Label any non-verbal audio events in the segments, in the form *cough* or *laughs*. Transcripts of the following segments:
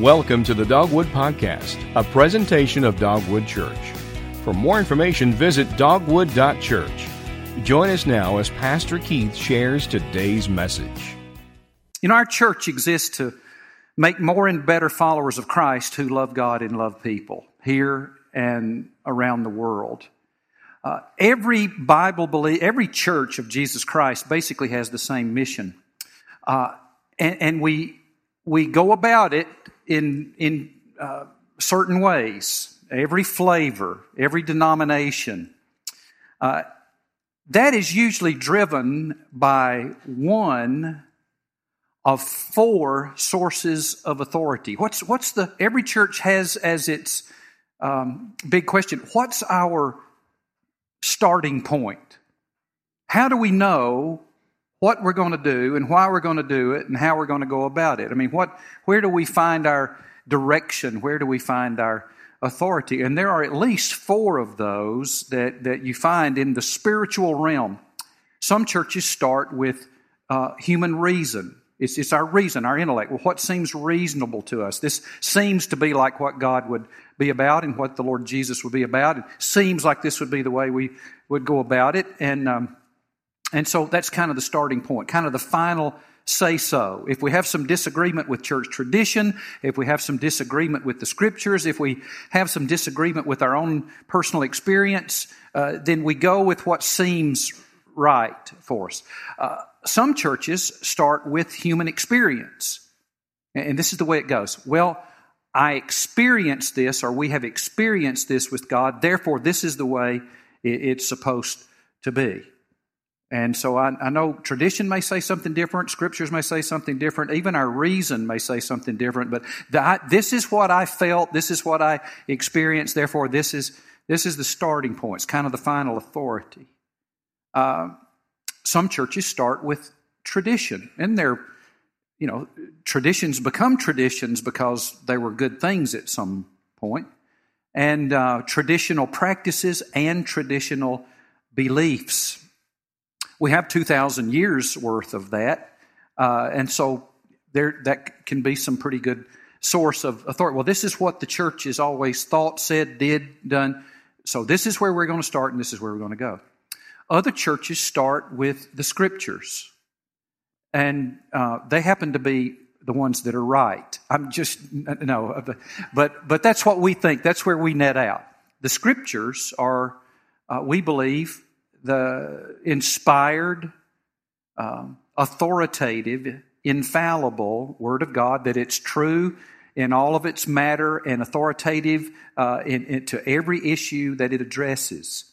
Welcome to the Dogwood Podcast, a presentation of Dogwood Church. For more information, visit dogwood.church. Join us now as Pastor Keith shares today's message. Know, our church exists to make more and better followers of Christ who love God and love people here and around the world. Uh, every Bible believe, every church of Jesus Christ basically has the same mission, uh, and, and, we we go about it in, in uh, certain ways, every flavor, every denomination. Uh, that is usually driven by one of four sources of authority. What's, what's the, every church has as its um, big question, what's our starting point? How do we know what we're going to do and why we're going to do it and how we're going to go about it. I mean, what, where do we find our direction? Where do we find our authority? And there are at least four of those that, that you find in the spiritual realm. Some churches start with uh, human reason. It's, it's our reason, our intellect. Well, what seems reasonable to us? This seems to be like what God would be about and what the Lord Jesus would be about. It seems like this would be the way we would go about it. And um, and so that's kind of the starting point, kind of the final say so. If we have some disagreement with church tradition, if we have some disagreement with the scriptures, if we have some disagreement with our own personal experience, uh, then we go with what seems right for us. Uh, some churches start with human experience. And this is the way it goes. Well, I experienced this, or we have experienced this with God, therefore, this is the way it's supposed to be. And so I, I, know tradition may say something different, scriptures may say something different, even our reason may say something different, but this is what I felt, this is what I experienced, therefore this is, this is the starting point. It's kind of the final authority. Uh, some churches start with tradition, and they're, you know, traditions become traditions because they were good things at some point, and uh, traditional practices and traditional beliefs we have 2,000 years worth of that. Uh, and so there, that can be some pretty good source of authority. Well, this is what the church has always thought, said, did, done. So this is where we're going to start and this is where we're going to go. Other churches start with the scriptures. And uh, they happen to be the ones that are right. I'm just, no, but, but that's what we think. That's where we net out. The scriptures are, uh, we believe, the inspired, um, authoritative, infallible Word of God, that it's true in all of its matter and authoritative uh, in, in, to every issue that it addresses.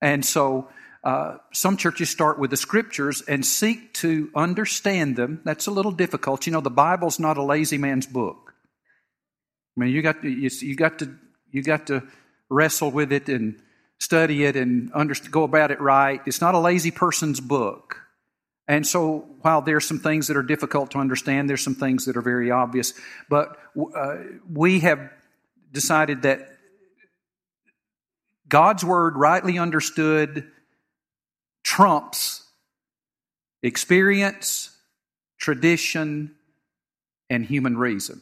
And so, uh, some churches start with the scriptures and seek to understand them. That's a little difficult. You know, the Bible's not a lazy man's book. I mean, you got to, you, you got to you got to wrestle with it and study it and go about it right. It's not a lazy person's book. And so, while there's some things that are difficult to understand, there's some things that are very obvious. But uh, we have decided that God's word, rightly understood, trumps experience, tradition, and human reason.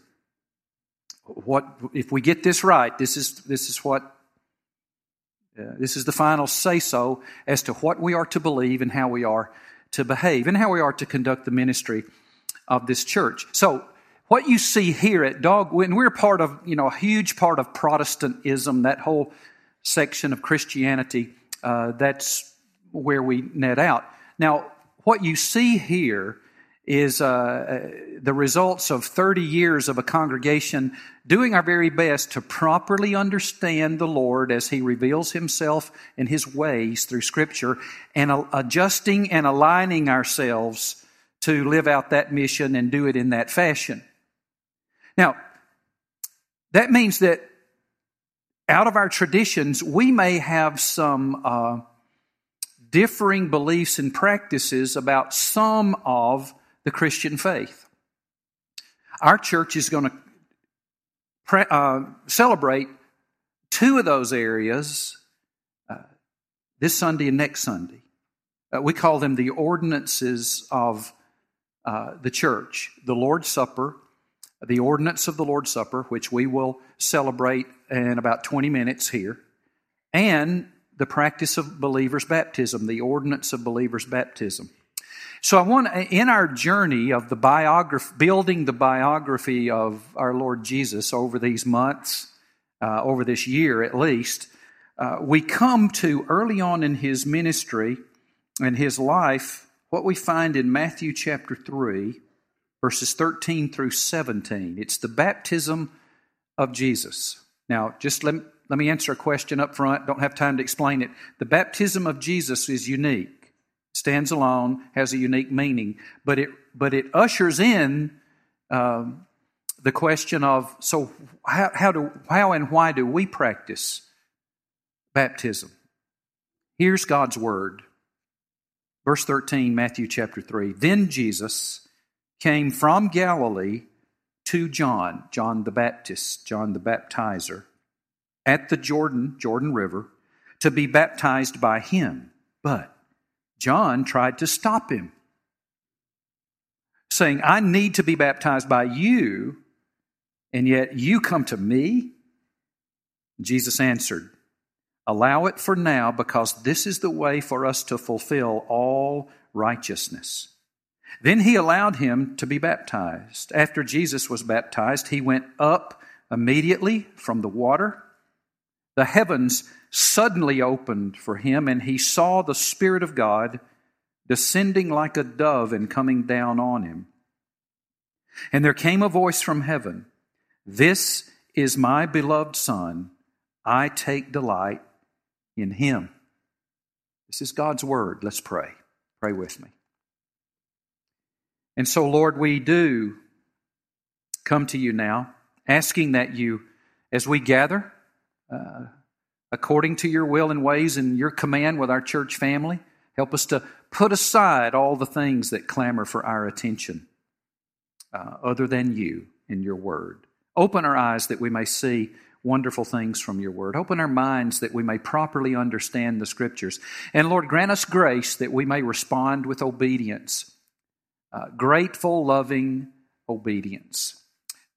What if we get this right? This is this is what this is the final say so as to what we are to believe and how we are to behave and how we are to conduct the ministry of this church. So, what you see here at Dogwood, we're part of, you know, a huge part of Protestantism, that whole section of Christianity, uh, that's where we net out. Now, what you see here is uh, uh, the results of 30 years of a congregation doing our very best to properly understand the Lord as He reveals Himself and His ways through Scripture and adjusting and aligning ourselves to live out that mission and do it in that fashion. Now, that means that out of our traditions, we may have some uh, differing beliefs and practices about some of the Christian faith. Our church is going to pre- uh, celebrate two of those areas uh, this Sunday and next Sunday. Uh, we call them the ordinances of uh, the church the Lord's Supper the ordinance of the Lord's Supper, which we will celebrate in about 20 minutes here, and the practice of believers' baptism, the ordinance of believers' baptism. So I want, in our journey of the biography, building the biography of our Lord Jesus over these months, uh, over this year at least, uh, we come to early on in his ministry and his life what we find in Matthew chapter 3, verses 13 through 17. It's the baptism of Jesus. Now, just let, let me answer a question up front. Don't have time to explain it. The baptism of Jesus is unique, stands alone, has a unique meaning, but it, but it ushers in um, the question of so how, how, do, how and why do we practice baptism? Here's God's word. Verse 13, Matthew chapter 3. Then Jesus came from Galilee to John, John the Baptist, John the baptizer, at the Jordan, Jordan River, to be baptized by him. But John tried to stop him, saying, I need to be baptized by you, and yet you come to me? Jesus answered, Allow it for now, because this is the way for us to fulfill all righteousness. Then he allowed him to be baptized. After Jesus was baptized, he went up immediately from the water. The heavens suddenly opened for him, and he saw the Spirit of God descending like a dove and coming down on him. And there came a voice from heaven This is my beloved Son. I take delight in him. This is God's word. Let's pray. Pray with me. And so, Lord, we do come to you now, asking that you, as we gather, uh, according to your will and ways and your command with our church family, help us to put aside all the things that clamor for our attention uh, other than you and your word. Open our eyes that we may see wonderful things from your word. Open our minds that we may properly understand the scriptures. And Lord, grant us grace that we may respond with obedience, uh, grateful, loving obedience.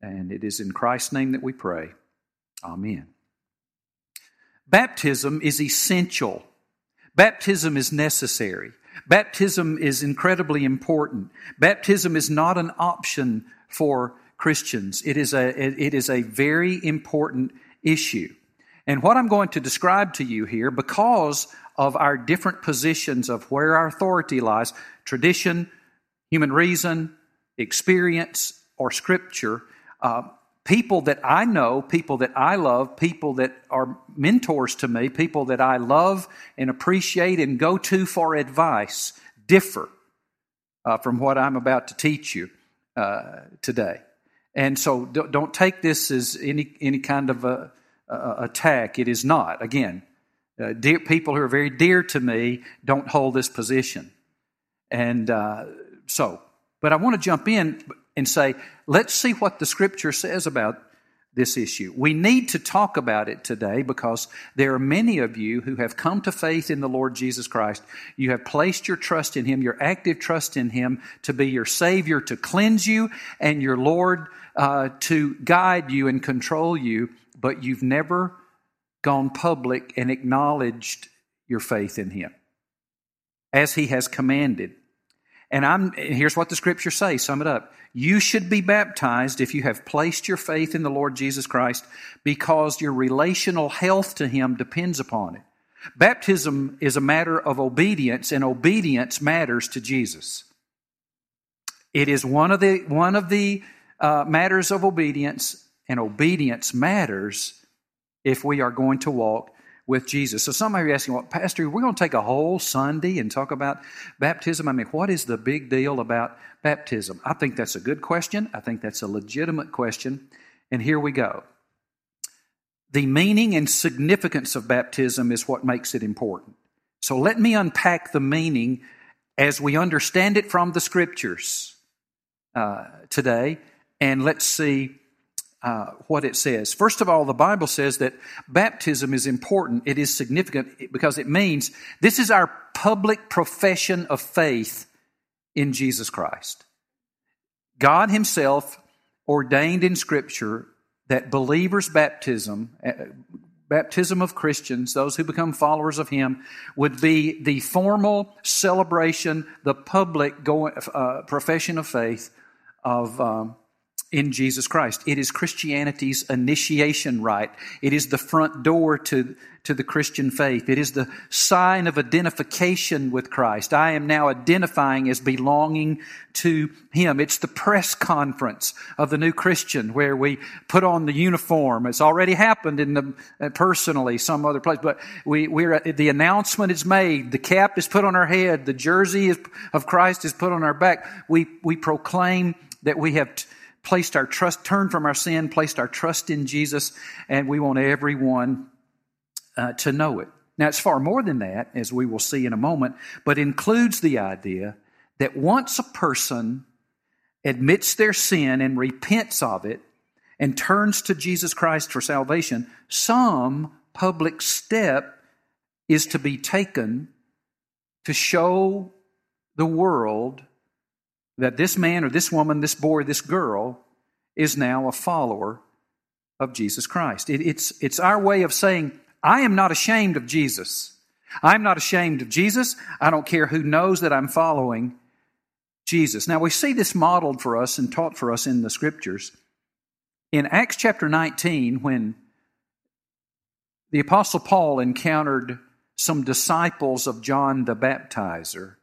And it is in Christ's name that we pray. Amen. Baptism is essential. Baptism is necessary. Baptism is incredibly important. Baptism is not an option for Christians. It is a, it is a very important issue. And what I'm going to describe to you here, because of our different positions of where our authority lies tradition, human reason, experience, or scripture uh, people that I know, people that I love, people that are mentors to me, people that I love and appreciate and go to for advice differ uh, from what I'm about to teach you uh, today. And so don't take this as any, any kind of a, a attack. It is not. Again, uh, dear, people who are very dear to me don't hold this position. And uh, so, but I want to jump in and say, let's see what the scripture says about this issue. We need to talk about it today because there are many of you who have come to faith in the Lord Jesus Christ. You have placed your trust in Him, your active trust in Him to be your Savior, to cleanse you, and your Lord uh, to guide you and control you, but you've never gone public and acknowledged your faith in Him as He has commanded. And I'm, here's what the scriptures say, sum it up. You should be baptized if you have placed your faith in the Lord Jesus Christ because your relational health to Him depends upon it. Baptism is a matter of obedience, and obedience matters to Jesus. It is one of the, one of the uh, matters of obedience, and obedience matters if we are going to walk with Jesus. So some you are asking, well, Pastor, we're going to take a whole Sunday and talk about baptism. I mean, what is the big deal about baptism? I think that's a good question. I think that's a legitimate question. And here we go. The meaning and significance of baptism is what makes it important. So let me unpack the meaning as we understand it from the scriptures uh, today and let's see uh, what it says. First of all, the Bible says that baptism is important, it is significant because it means this is our public profession of faith in Jesus Christ. God Himself ordained in Scripture that believers' baptism, uh, baptism of Christians, those who become followers of Him, would be the formal celebration, the public going, uh, profession of faith of um, in Jesus Christ. It is Christianity's initiation rite. It is the front door to, to the Christian faith. It is the sign of identification with Christ. I am now identifying as belonging to Him. It's the press conference of the new Christian where we put on the uniform. It's already happened in the, uh, personally some other place, but we, we're, the announcement is made. The cap is put on our head. The jersey is, of Christ is put on our back. We, we proclaim that we have t- placed our trust, turned from our sin, placed our trust in Jesus, and we want everyone uh, to know it. Now, it's far more than that, as we will see in a moment, but includes the idea that once a person admits their sin and repents of it and turns to Jesus Christ for salvation, some public step is to be taken to show the world that this man or this woman, this boy, this girl is now a follower of Jesus Christ. It, it's, it's our way of saying, I am not ashamed of Jesus. I'm not ashamed of Jesus. I don't care who knows that I'm following Jesus. Now, we see this modeled for us and taught for us in the scriptures. In Acts chapter 19, when the Apostle Paul encountered some disciples of John the Baptizer,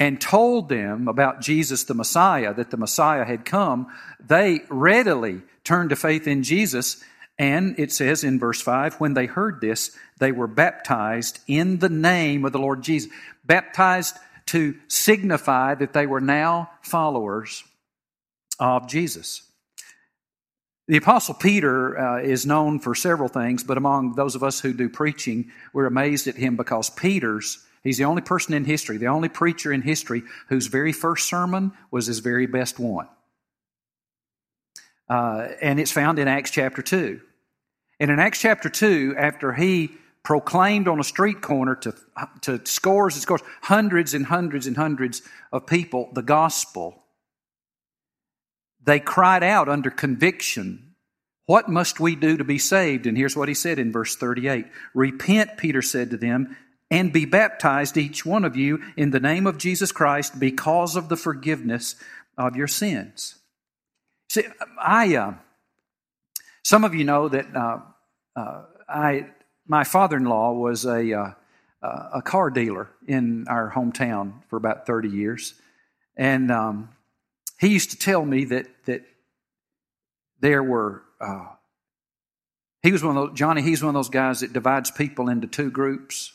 and told them about Jesus the Messiah, that the Messiah had come, they readily turned to faith in Jesus. And it says in verse 5 when they heard this, they were baptized in the name of the Lord Jesus. Baptized to signify that they were now followers of Jesus. The Apostle Peter uh, is known for several things, but among those of us who do preaching, we're amazed at him because Peter's He's the only person in history, the only preacher in history whose very first sermon was his very best one. Uh, and it's found in Acts chapter 2. And in Acts chapter 2, after he proclaimed on a street corner to, to scores and scores, hundreds and hundreds and hundreds of people, the gospel, they cried out under conviction, What must we do to be saved? And here's what he said in verse 38 Repent, Peter said to them, and be baptized, each one of you, in the name of Jesus Christ because of the forgiveness of your sins. See, I, uh, some of you know that uh, uh, I, my father in law was a, uh, uh, a car dealer in our hometown for about 30 years. And um, he used to tell me that, that there were, uh, he was one of those, Johnny, he's one of those guys that divides people into two groups.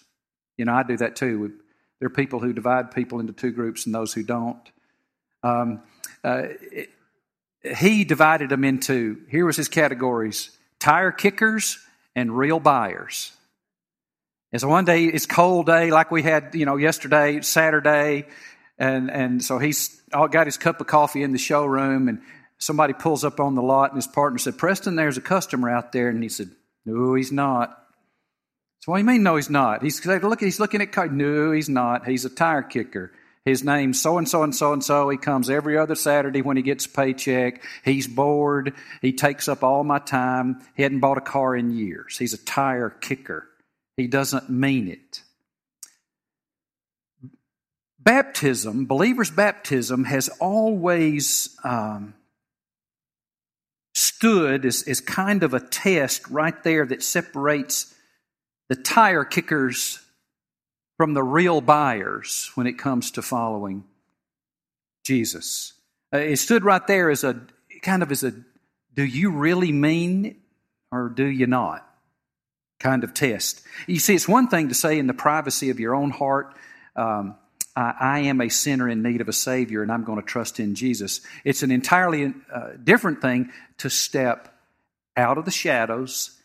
You know, I do that too. There are people who divide people into two groups and those who don't. Um, uh, it, he divided them into here was his categories tire kickers and real buyers. And so one day it's cold day like we had, you know, yesterday, Saturday, and and so he's got his cup of coffee in the showroom, and somebody pulls up on the lot, and his partner said, "Preston, there's a customer out there," and he said, "No, he's not." So what do you mean, no, he's not? He's, look, he's looking at card. No, he's not. He's a tire kicker. His name's so and so and so and so. He comes every other Saturday when he gets a paycheck. He's bored. He takes up all my time. He hadn't bought a car in years. He's a tire kicker. He doesn't mean it. Baptism, believer's baptism, has always um, stood as, as kind of a test right there that separates the tire kickers from the real buyers when it comes to following Jesus. Uh, it stood right there as a kind of as a do you really mean or do you not kind of test. You see, it's one thing to say in the privacy of your own heart, um, I, I, am a sinner in need of a Savior and I'm going to trust in Jesus. It's an entirely uh, different thing to step out of the shadows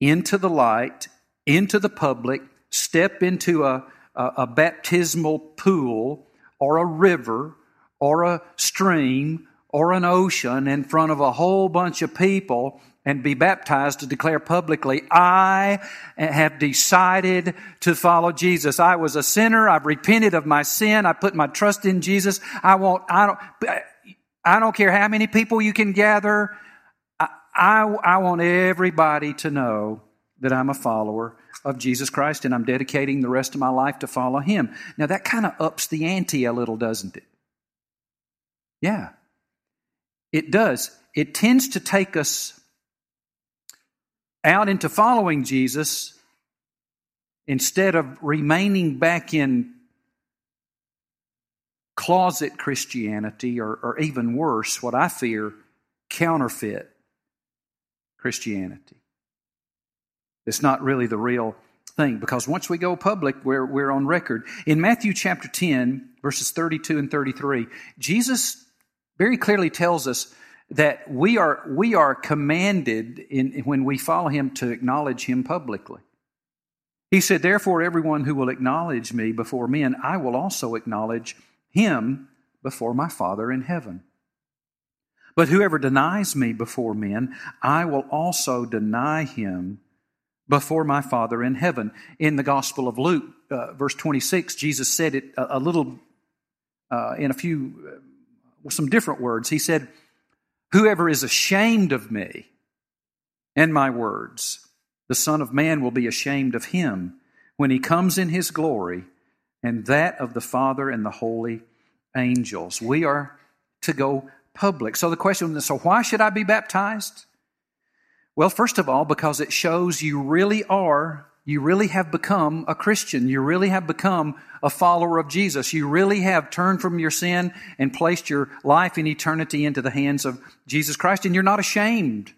into the light into the public, step into a, a, a baptismal pool or a river or a stream or an ocean in front of a whole bunch of people and be baptized to declare publicly, I have decided to follow Jesus. I was a sinner. I've repented of my sin. I put my trust in Jesus. I want, I don't, I don't care how many people you can gather. I, I, I want everybody to know that I'm a follower of Jesus Christ and I'm dedicating the rest of my life to follow Him. Now, that kind of ups the ante a little, doesn't it? Yeah, it does. It tends to take us out into following Jesus instead of remaining back in closet Christianity, or, or even worse, what I fear, counterfeit Christianity. It's not really the real thing because once we go public, we're, we're on record. In Matthew chapter 10, verses 32 and 33, Jesus very clearly tells us that we are, we are commanded in, when we follow him to acknowledge him publicly. He said, Therefore, everyone who will acknowledge me before men, I will also acknowledge him before my Father in heaven. But whoever denies me before men, I will also deny him before my Father in heaven. In the Gospel of Luke, uh, verse 26, Jesus said it a, a little uh, in a few, uh, some different words. He said, Whoever is ashamed of me and my words, the Son of Man will be ashamed of him when he comes in his glory and that of the Father and the holy angels. We are to go public. So the question is so why should I be baptized? Well, first of all, because it shows you really are, you really have become a Christian. You really have become a follower of Jesus. You really have turned from your sin and placed your life in eternity into the hands of Jesus Christ, and you're not ashamed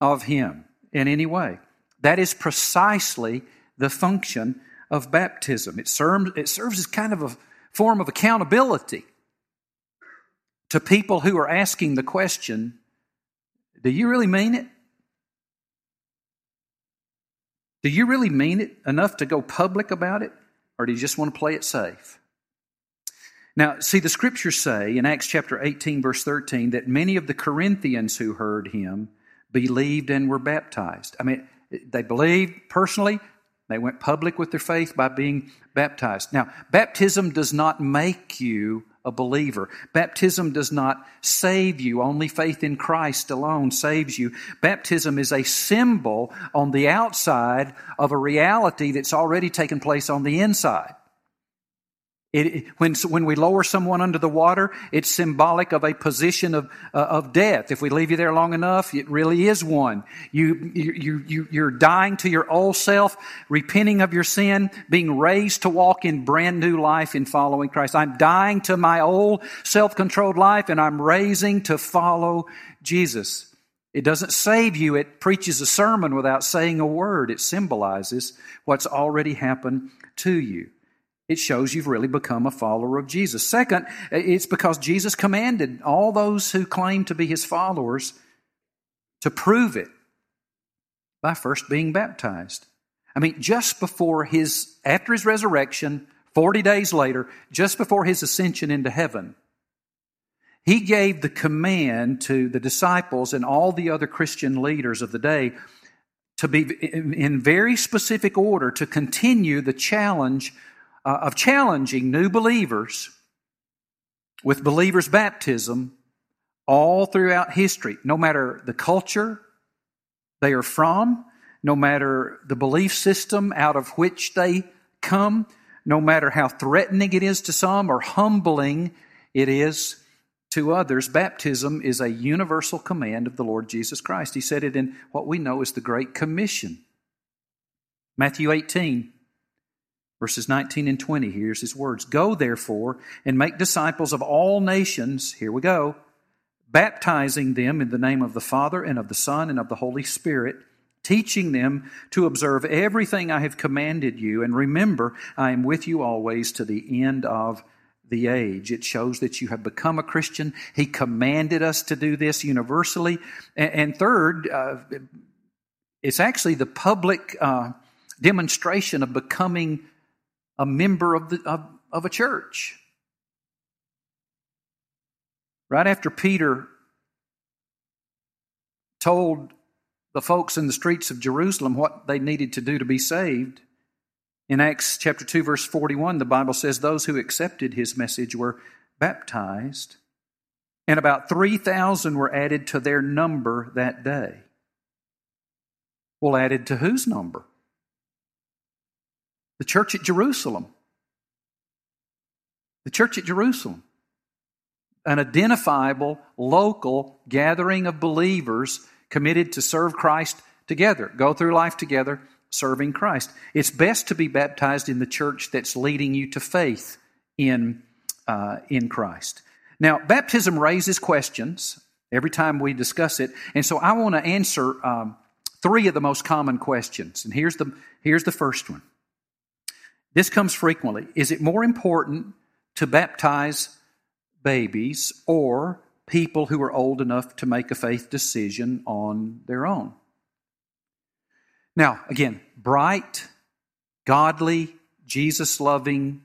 of Him in any way. That is precisely the function of baptism. It serves, it serves as kind of a form of accountability to people who are asking the question Do you really mean it? Do you really mean it enough to go public about it? Or do you just want to play it safe? Now, see, the scriptures say in Acts chapter 18, verse 13, that many of the Corinthians who heard him believed and were baptized. I mean, they believed personally, they went public with their faith by being baptized. Now, baptism does not make you a believer. Baptism does not save you. Only faith in Christ alone saves you. Baptism is a symbol on the outside of a reality that's already taken place on the inside. It, when, when we lower someone under the water, it's symbolic of a position of, uh, of death. If we leave you there long enough, it really is one. You, you, you, you're dying to your old self, repenting of your sin, being raised to walk in brand new life in following Christ. I'm dying to my old self-controlled life and I'm raising to follow Jesus. It doesn't save you. It preaches a sermon without saying a word. It symbolizes what's already happened to you it shows you've really become a follower of Jesus. Second, it's because Jesus commanded all those who claim to be his followers to prove it by first being baptized. I mean, just before his, after his resurrection, 40 days later, just before his ascension into heaven, he gave the command to the disciples and all the other Christian leaders of the day to be in very specific order to continue the challenge uh, of challenging new believers with believers' baptism all throughout history, no matter the culture they are from, no matter the belief system out of which they come, no matter how threatening it is to some or humbling it is to others, baptism is a universal command of the Lord Jesus Christ. He said it in what we know as the Great Commission. Matthew 18, Verses 19 and 20, here's his words Go therefore and make disciples of all nations, here we go, baptizing them in the name of the Father and of the Son and of the Holy Spirit, teaching them to observe everything I have commanded you. And remember, I am with you always to the end of the age. It shows that you have become a Christian. He commanded us to do this universally. And, third, uh, it's actually the public uh, demonstration of becoming a member of, the, of, of a church. Right after Peter told the folks in the streets of Jerusalem what they needed to do to be saved, in Acts chapter 2 verse 41 the Bible says those who accepted his message were baptized and about 3,000 were added to their number that day. Well, added to whose number? The church at Jerusalem. The church at Jerusalem. An identifiable, local gathering of believers committed to serve Christ together, go through life together, serving Christ. It's best to be baptized in the church that's leading you to faith in, uh, in Christ. Now, baptism raises questions every time we discuss it, and so I want to answer um, three of the most common questions. And here's the, here's the first one. This comes frequently. Is it more important to baptize babies or people who are old enough to make a faith decision on their own? Now, again, bright, godly, Jesus loving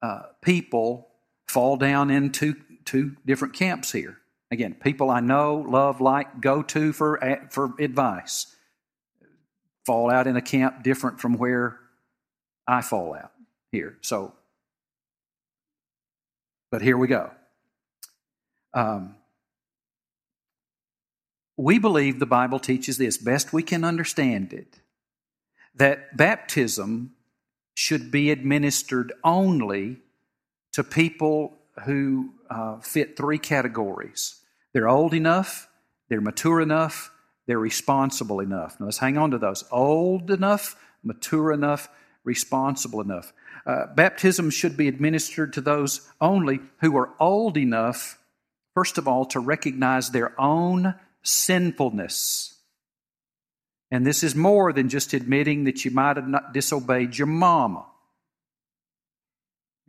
uh, people fall down into two different camps here. Again, people I know, love, like, go to for, for advice fall out in a camp different from where I fall out here. So, but here we go. Um, we believe the Bible teaches this, best we can understand it, that baptism should be administered only to people who uh, fit three categories. They're old enough, they're mature enough, they're responsible enough. Now let's hang on to those. Old enough, mature enough, responsible enough. Uh, baptism should be administered to those only who are old enough, first of all, to recognize their own sinfulness. And this is more than just admitting that you might have disobeyed your mama.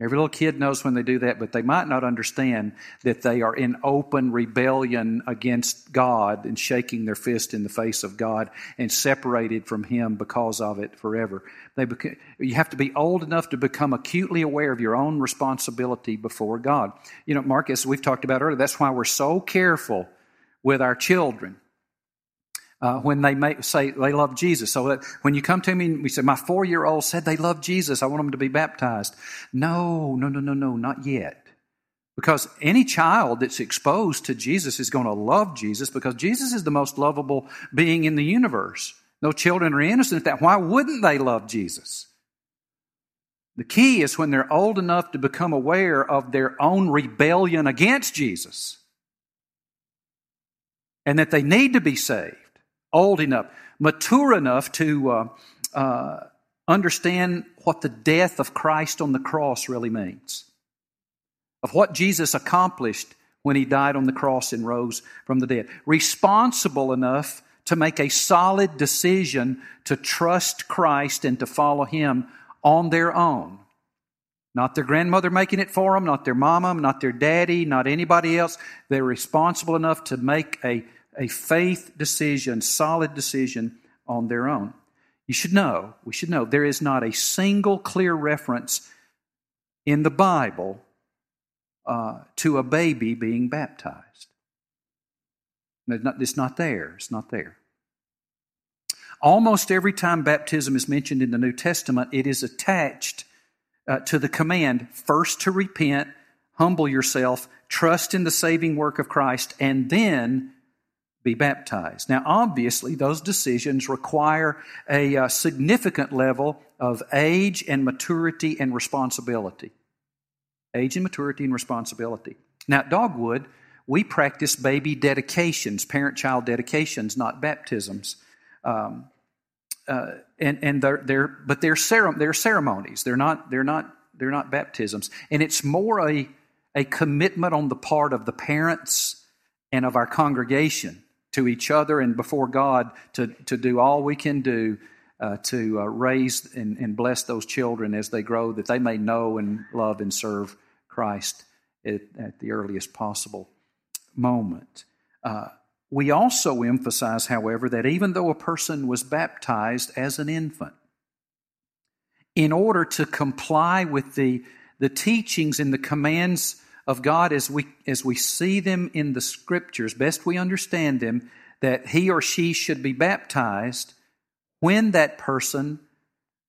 Every little kid knows when they do that, but they might not understand that they are in open rebellion against God and shaking their fist in the face of God and separated from Him because of it forever. They beca- you have to be old enough to become acutely aware of your own responsibility before God. You know, Marcus, we've talked about earlier, that's why we're so careful with our children uh, when they say they love Jesus. So that when you come to me and we say, my four year old said they love Jesus, I want them to be baptized. No, no, no, no, no, not yet. Because any child that's exposed to Jesus is going to love Jesus because Jesus is the most lovable being in the universe. No children are innocent of that. Why wouldn't they love Jesus? The key is when they're old enough to become aware of their own rebellion against Jesus and that they need to be saved old enough, mature enough to uh, uh, understand what the death of Christ on the cross really means, of what Jesus accomplished when he died on the cross and rose from the dead. Responsible enough to make a solid decision to trust Christ and to follow him on their own. Not their grandmother making it for them, not their mama, not their daddy, not anybody else. They're responsible enough to make a a faith decision, solid decision on their own. You should know, we should know, there is not a single clear reference in the Bible uh, to a baby being baptized. It's not, it's not there. It's not there. Almost every time baptism is mentioned in the New Testament, it is attached uh, to the command first to repent, humble yourself, trust in the saving work of Christ, and then be baptized. Now, obviously, those decisions require a, a uh, significant level of age and maturity and responsibility. Age and maturity and responsibility. Now, at Dogwood, we practice baby dedications, parent child dedications, not baptisms. Um, uh, and and they're, they're but they're, cere- they're ceremonies. They're not they're not they're not baptisms. And it's more a a commitment on the part of the parents and of our congregation to each other and before God to, to do all we can do uh, to uh, raise and, and, bless those children as they grow, that they may know and love and serve Christ at, at the earliest possible moment. Uh, we also emphasize, however, that even though a person was baptized as an infant, in order to comply with the, the teachings and the commands of God as we, as we see them in the scriptures, best we understand them, that he or she should be baptized when that person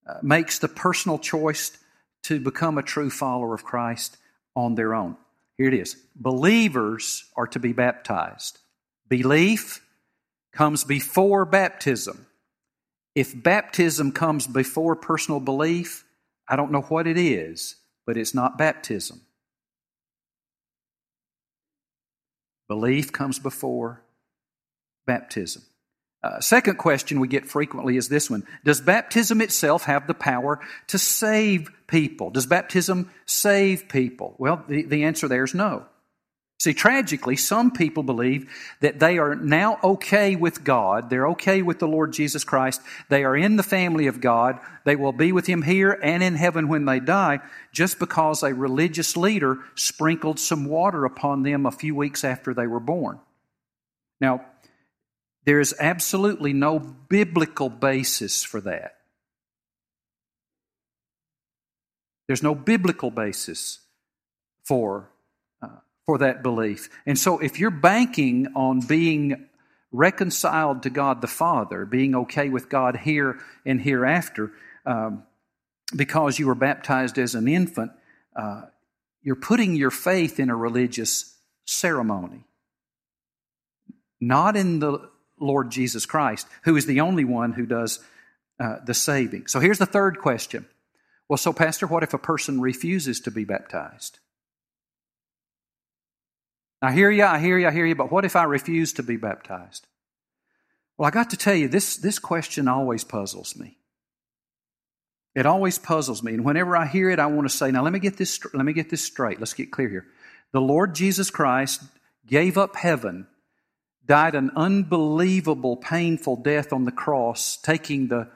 uh, makes the personal choice to become a true follower of Christ on their own. Here it is. Believers are to be baptized. Belief comes before baptism. If baptism comes before personal belief, I don't know what it is, but it's not baptism. Belief comes before baptism. Uh, second question we get frequently is this one Does baptism itself have the power to save people? Does baptism save people? Well, the, the answer there is no. See, tragically, some people believe that they are now okay with God. They're okay with the Lord Jesus Christ. They are in the family of God. They will be with Him here and in heaven when they die, just because a religious leader sprinkled some water upon them a few weeks after they were born. Now, there is absolutely no biblical basis for that. There's no biblical basis for, for that belief. And so if you're banking on being reconciled to God the Father, being okay with God here and hereafter, um, because you were baptized as an infant, uh, you're putting your faith in a religious ceremony, not in the Lord Jesus Christ, who is the only one who does uh, the saving. So here's the third question. Well, so, Pastor, what if a person refuses to be baptized? I hear you, I hear you, I hear you, but what if I refuse to be baptized? Well, I got to tell you, this, this question always puzzles me. It always puzzles me. And whenever I hear it, I want to say, now let me get this, let me get this straight. Let's get clear here. The Lord Jesus Christ gave up heaven died an unbelievable, painful death on the cross, taking the,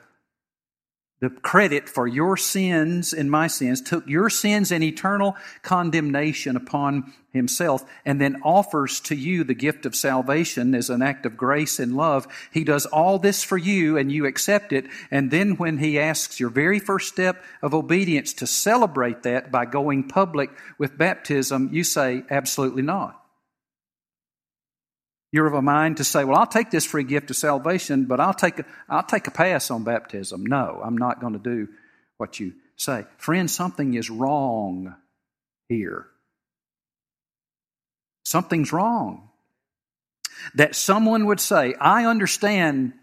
the credit for your sins and my sins, took your sins and eternal condemnation upon himself, and then offers to you the gift of salvation as an act of grace and love. He does all this for you, and you accept it. And then when he asks your very first step of obedience to celebrate that by going public with baptism, you say, absolutely not. You're of a mind to say, well, I'll take this free gift of salvation, but I'll take a, I'll take a pass on baptism. No, I'm not going to do what you say. Friend, something is wrong here. Something's wrong. That someone would say, I understand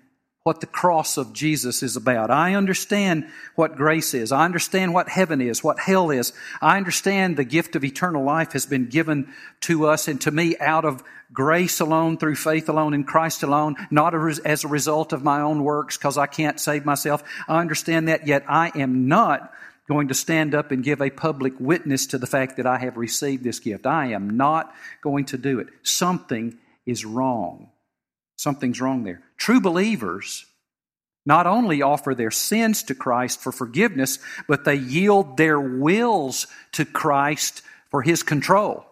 what the cross of Jesus is about. I understand what grace is. I understand what heaven is, what hell is. I understand the gift of eternal life has been given to us and to me out of grace alone, through faith alone, in Christ alone, not as a result of my own works because I can't save myself. I understand that, yet I am not going to stand up and give a public witness to the fact that I have received this gift. I am not going to do it. Something is wrong. Something's wrong there. True believers not only offer their sins to Christ for forgiveness, but they yield their wills to Christ for His control.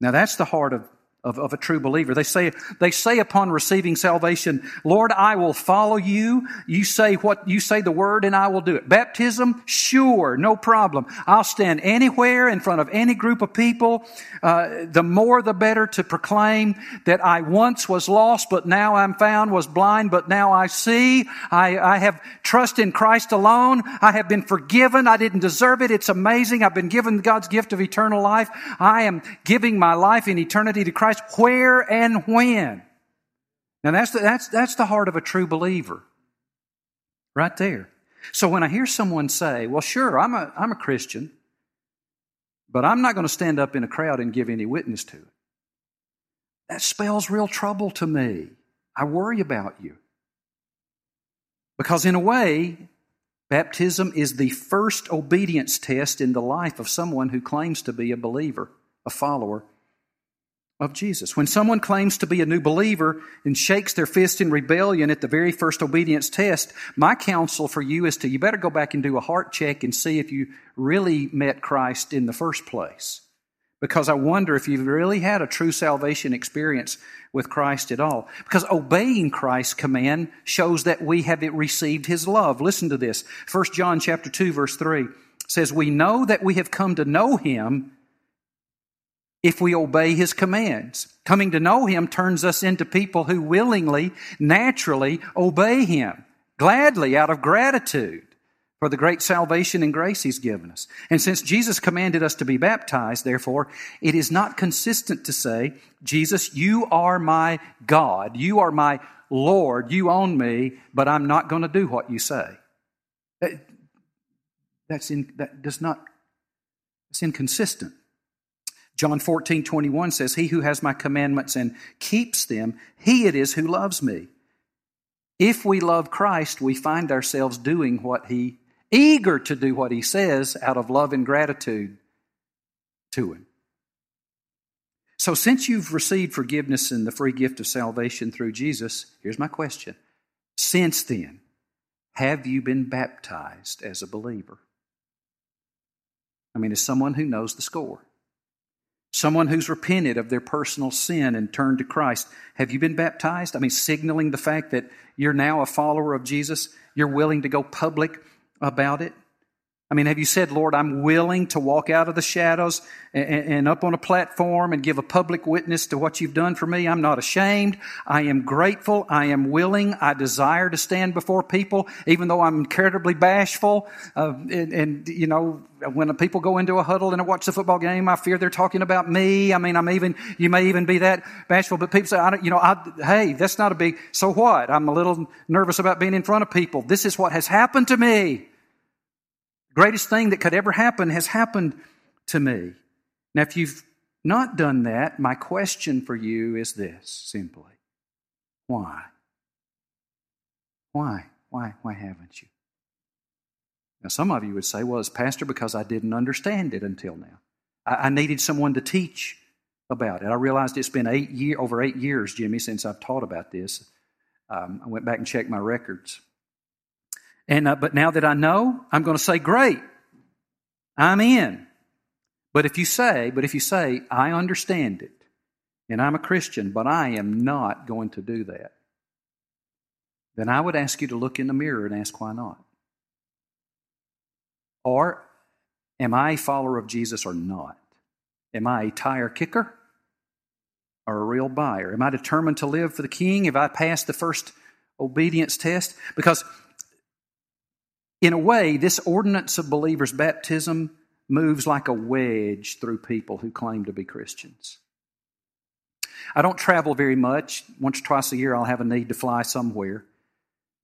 Now, that's the heart of of, of a true believer. They say, they say upon receiving salvation, Lord, I will follow you. You say what, you say the word and I will do it. Baptism, sure, no problem. I'll stand anywhere in front of any group of people. Uh, the more the better to proclaim that I once was lost, but now I'm found, was blind, but now I see. I, I have trust in Christ alone. I have been forgiven. I didn't deserve it. It's amazing. I've been given God's gift of eternal life. I am giving my life in eternity to Christ Christ where and when. Now that's the, that's, that's the heart of a true believer. Right there. So when I hear someone say, well, sure, I'm a, I'm a Christian, but I'm not going to stand up in a crowd and give any witness to it. That spells real trouble to me. I worry about you. Because in a way, baptism is the first obedience test in the life of someone who claims to be a believer, a follower of Jesus. When someone claims to be a new believer and shakes their fist in rebellion at the very first obedience test, my counsel for you is to you better go back and do a heart check and see if you really met Christ in the first place. Because I wonder if you've really had a true salvation experience with Christ at all. Because obeying Christ's command shows that we have received his love. Listen to this. 1 John chapter 2 verse 3 says, We know that we have come to know him if we obey his commands. Coming to know him turns us into people who willingly, naturally obey him, gladly, out of gratitude for the great salvation and grace He's given us. And since Jesus commanded us to be baptized, therefore, it is not consistent to say, Jesus, you are my God, you are my Lord, you own me, but I'm not going to do what you say. That's in, that does not, it's inconsistent. John 14, 21 says, He who has my commandments and keeps them, he it is who loves me. If we love Christ, we find ourselves doing what he, eager to do what he says out of love and gratitude to him. So, since you've received forgiveness and the free gift of salvation through Jesus, here's my question. Since then, have you been baptized as a believer? I mean, as someone who knows the score, someone who's repented of their personal sin and turned to Christ, have you been baptized? I mean, signaling the fact that you're now a follower of Jesus, you're willing to go public about it. I mean, have you said, Lord, I'm willing to walk out of the shadows and, and, up on a platform and give a public witness to what you've done for me? I'm not ashamed. I am grateful. I am willing. I desire to stand before people, even though I'm incredibly bashful. Uh, and, and, you know, when people go into a huddle and watch the football game, I fear they're talking about me. I mean, I'm even, you may even be that bashful, but people say, I don't, you know, I, hey, that's not a big, so what? I'm a little nervous about being in front of people. This is what has happened to me greatest thing that could ever happen has happened to me. Now, if you've not done that, my question for you is this simply why? Why? Why? Why haven't you? Now, some of you would say, well, it's Pastor because I didn't understand it until now. I, I needed someone to teach about it. I realized it's been eight year, over eight years, Jimmy, since I've taught about this. Um, I went back and checked my records. And, uh, but now that I know, I'm going to say, great, I'm in. But if you say, but if you say, I understand it, and I'm a Christian, but I am not going to do that, then I would ask you to look in the mirror and ask why not. Or am I a follower of Jesus or not? Am I a tire kicker or a real buyer? Am I determined to live for the king? Have I passed the first obedience test? Because in a way, this ordinance of believers' baptism moves like a wedge through people who claim to be Christians. I don't travel very much. Once or twice a year, I'll have a need to fly somewhere.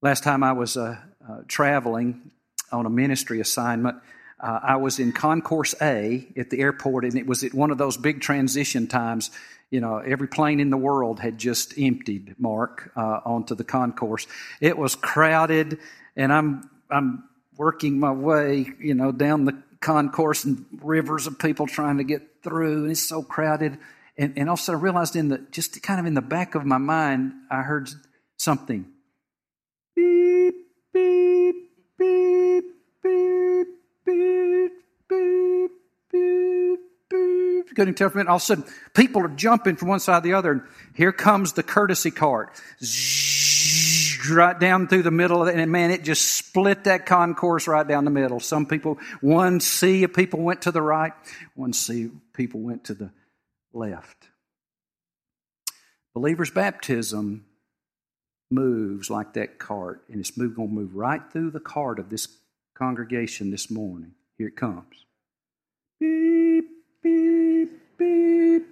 Last time I was uh, uh, traveling on a ministry assignment, uh, I was in Concourse A at the airport, and it was at one of those big transition times. You know, every plane in the world had just emptied, Mark, uh, onto the concourse. It was crowded, and I'm I'm working my way, you know, down the concourse and rivers of people trying to get through, and it's so crowded. And, and also, I realized in the just kind of in the back of my mind, I heard something. Beep, beep, beep, beep, beep, beep, beep, beep. Terrified. All of a sudden, people are jumping from one side to the other, and here comes the courtesy cart. Zzz, right down through the middle of it, and man, it just split that concourse right down the middle. Some people, one sea of people went to the right, one sea of people went to the left. Believer's baptism moves like that cart, and it's going to move right through the cart of this congregation this morning. Here it comes. Beep, beep, beep,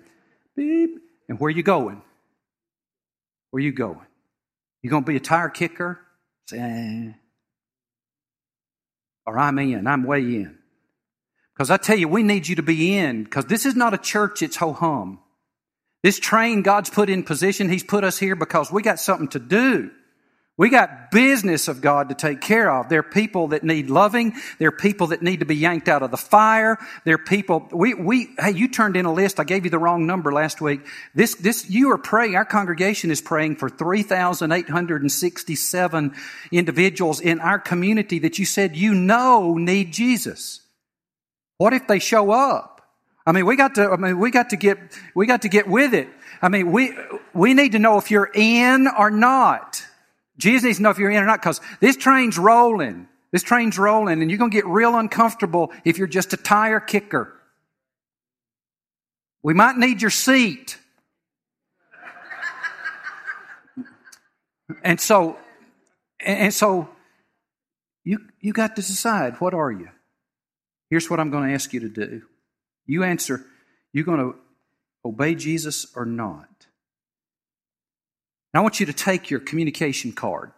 beep. And where are you going? Where are you going? You going to be a tire kicker? Say. Or I'm in. I'm way in. Because I tell you, we need you to be in. Because this is not a church, it's ho hum. This train God's put in position, He's put us here because we got something to do. We got business of God to take care of. There are people that need loving. There are people that need to be yanked out of the fire. There are people, we, we, hey, you turned in a list. I gave you the wrong number last week. This, this, you are praying, our congregation is praying for 3,867 individuals in our community that you said you know need Jesus. What if they show up? I mean, we got to, I mean, we got to get, we got to get with it. I mean, we, we need to know if you're in or not. Jesus needs to know if you're in or not because this train's rolling. This train's rolling and you're going to get real uncomfortable if you're just a tire kicker. We might need your seat. *laughs* and so, and so You, you got to decide what are you? Here's what I'm going to ask you to do. You answer, you're going to obey Jesus or not. Now, I want you to take your communication card.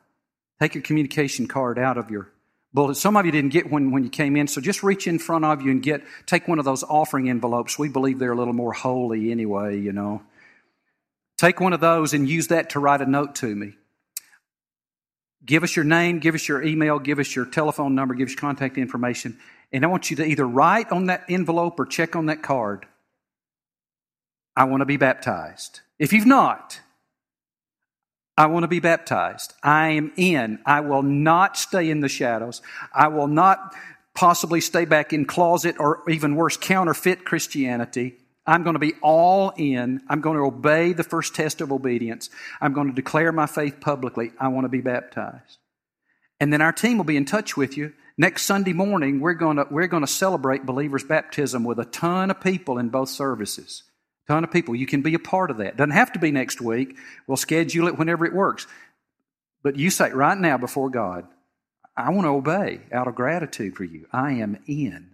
Take your communication card out of your bullet. Some of you didn't get one when you came in, so just reach in front of you and get take one of those offering envelopes. We believe they're a little more holy anyway, you know. Take one of those and use that to write a note to me. Give us your name, give us your email, give us your telephone number, give us your contact information. And I want you to either write on that envelope or check on that card, I want to be baptized. If you've not, I want to be baptized. I am in. I will not stay in the shadows. I will not possibly stay back in closet or even worse, counterfeit Christianity. I'm going to be all in. I'm going to obey the first test of obedience. I'm going to declare my faith publicly. I want to be baptized. And then our team will be in touch with you. Next Sunday morning, we're going to, we're going to celebrate believers' baptism with a ton of people in both services ton of people. You can be a part of that. Doesn't have to be next week. We'll schedule it whenever it works. But you say right now before God, I want to obey out of gratitude for you. I am in.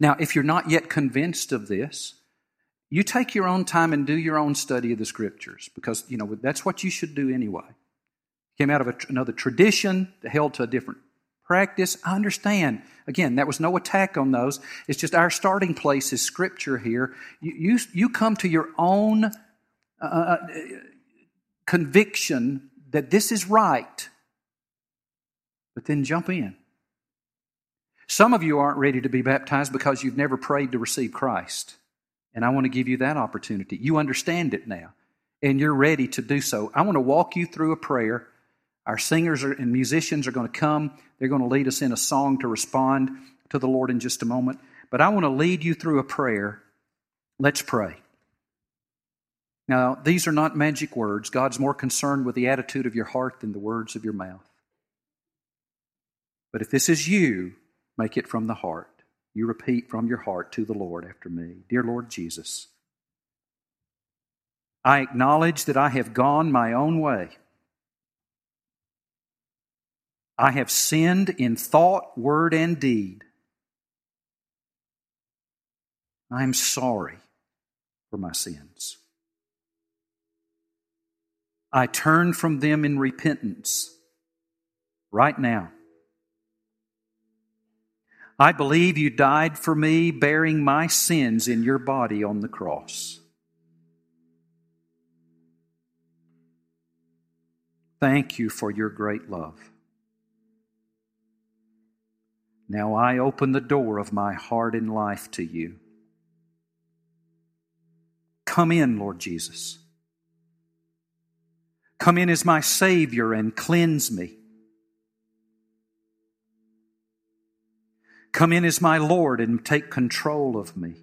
Now, if you're not yet convinced of this, you take your own time and do your own study of the scriptures because, you know, that's what you should do anyway. Came out of a, another tradition, held to a different practice. I understand. Again, that was no attack on those. It's just our starting place is Scripture here. You, you, you come to your own uh, uh, conviction that this is right, but then jump in. Some of you aren't ready to be baptized because you've never prayed to receive Christ. And I want to give you that opportunity. You understand it now, and you're ready to do so. I want to walk you through a prayer our singers and musicians are going to come. They're going to lead us in a song to respond to the Lord in just a moment. But I want to lead you through a prayer. Let's pray. Now, these are not magic words. God's more concerned with the attitude of your heart than the words of your mouth. But if this is you, make it from the heart. You repeat from your heart to the Lord after me Dear Lord Jesus, I acknowledge that I have gone my own way. I have sinned in thought, word, and deed. I am sorry for my sins. I turn from them in repentance right now. I believe you died for me, bearing my sins in your body on the cross. Thank you for your great love. Now I open the door of my heart and life to you. Come in, Lord Jesus. Come in as my Savior and cleanse me. Come in as my Lord and take control of me.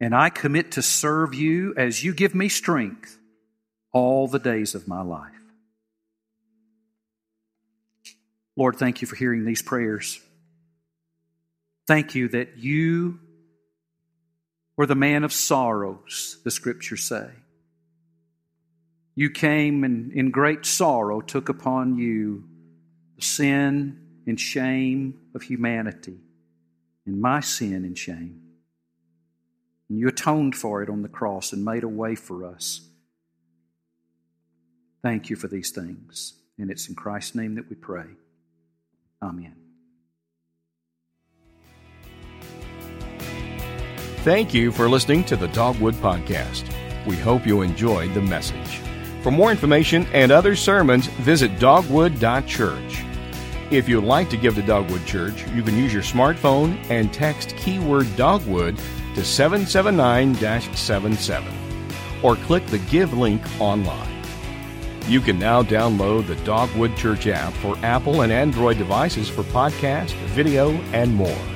And I commit to serve you as you give me strength all the days of my life. Lord, thank you for hearing these prayers. Thank you that you were the man of sorrows, the scriptures say. You came and in great sorrow took upon you the sin and shame of humanity, and my sin and shame. And you atoned for it on the cross and made a way for us. Thank you for these things. And it's in Christ's name that we pray. Amen. Thank you for listening to the Dogwood Podcast. We hope you enjoyed the message. For more information and other sermons, visit dogwood.church. If you'd like to give to Dogwood Church, you can use your smartphone and text keyword Dogwood to 779 77 or click the Give link online. You can now download the Dogwood Church app for Apple and Android devices for podcast, video, and more.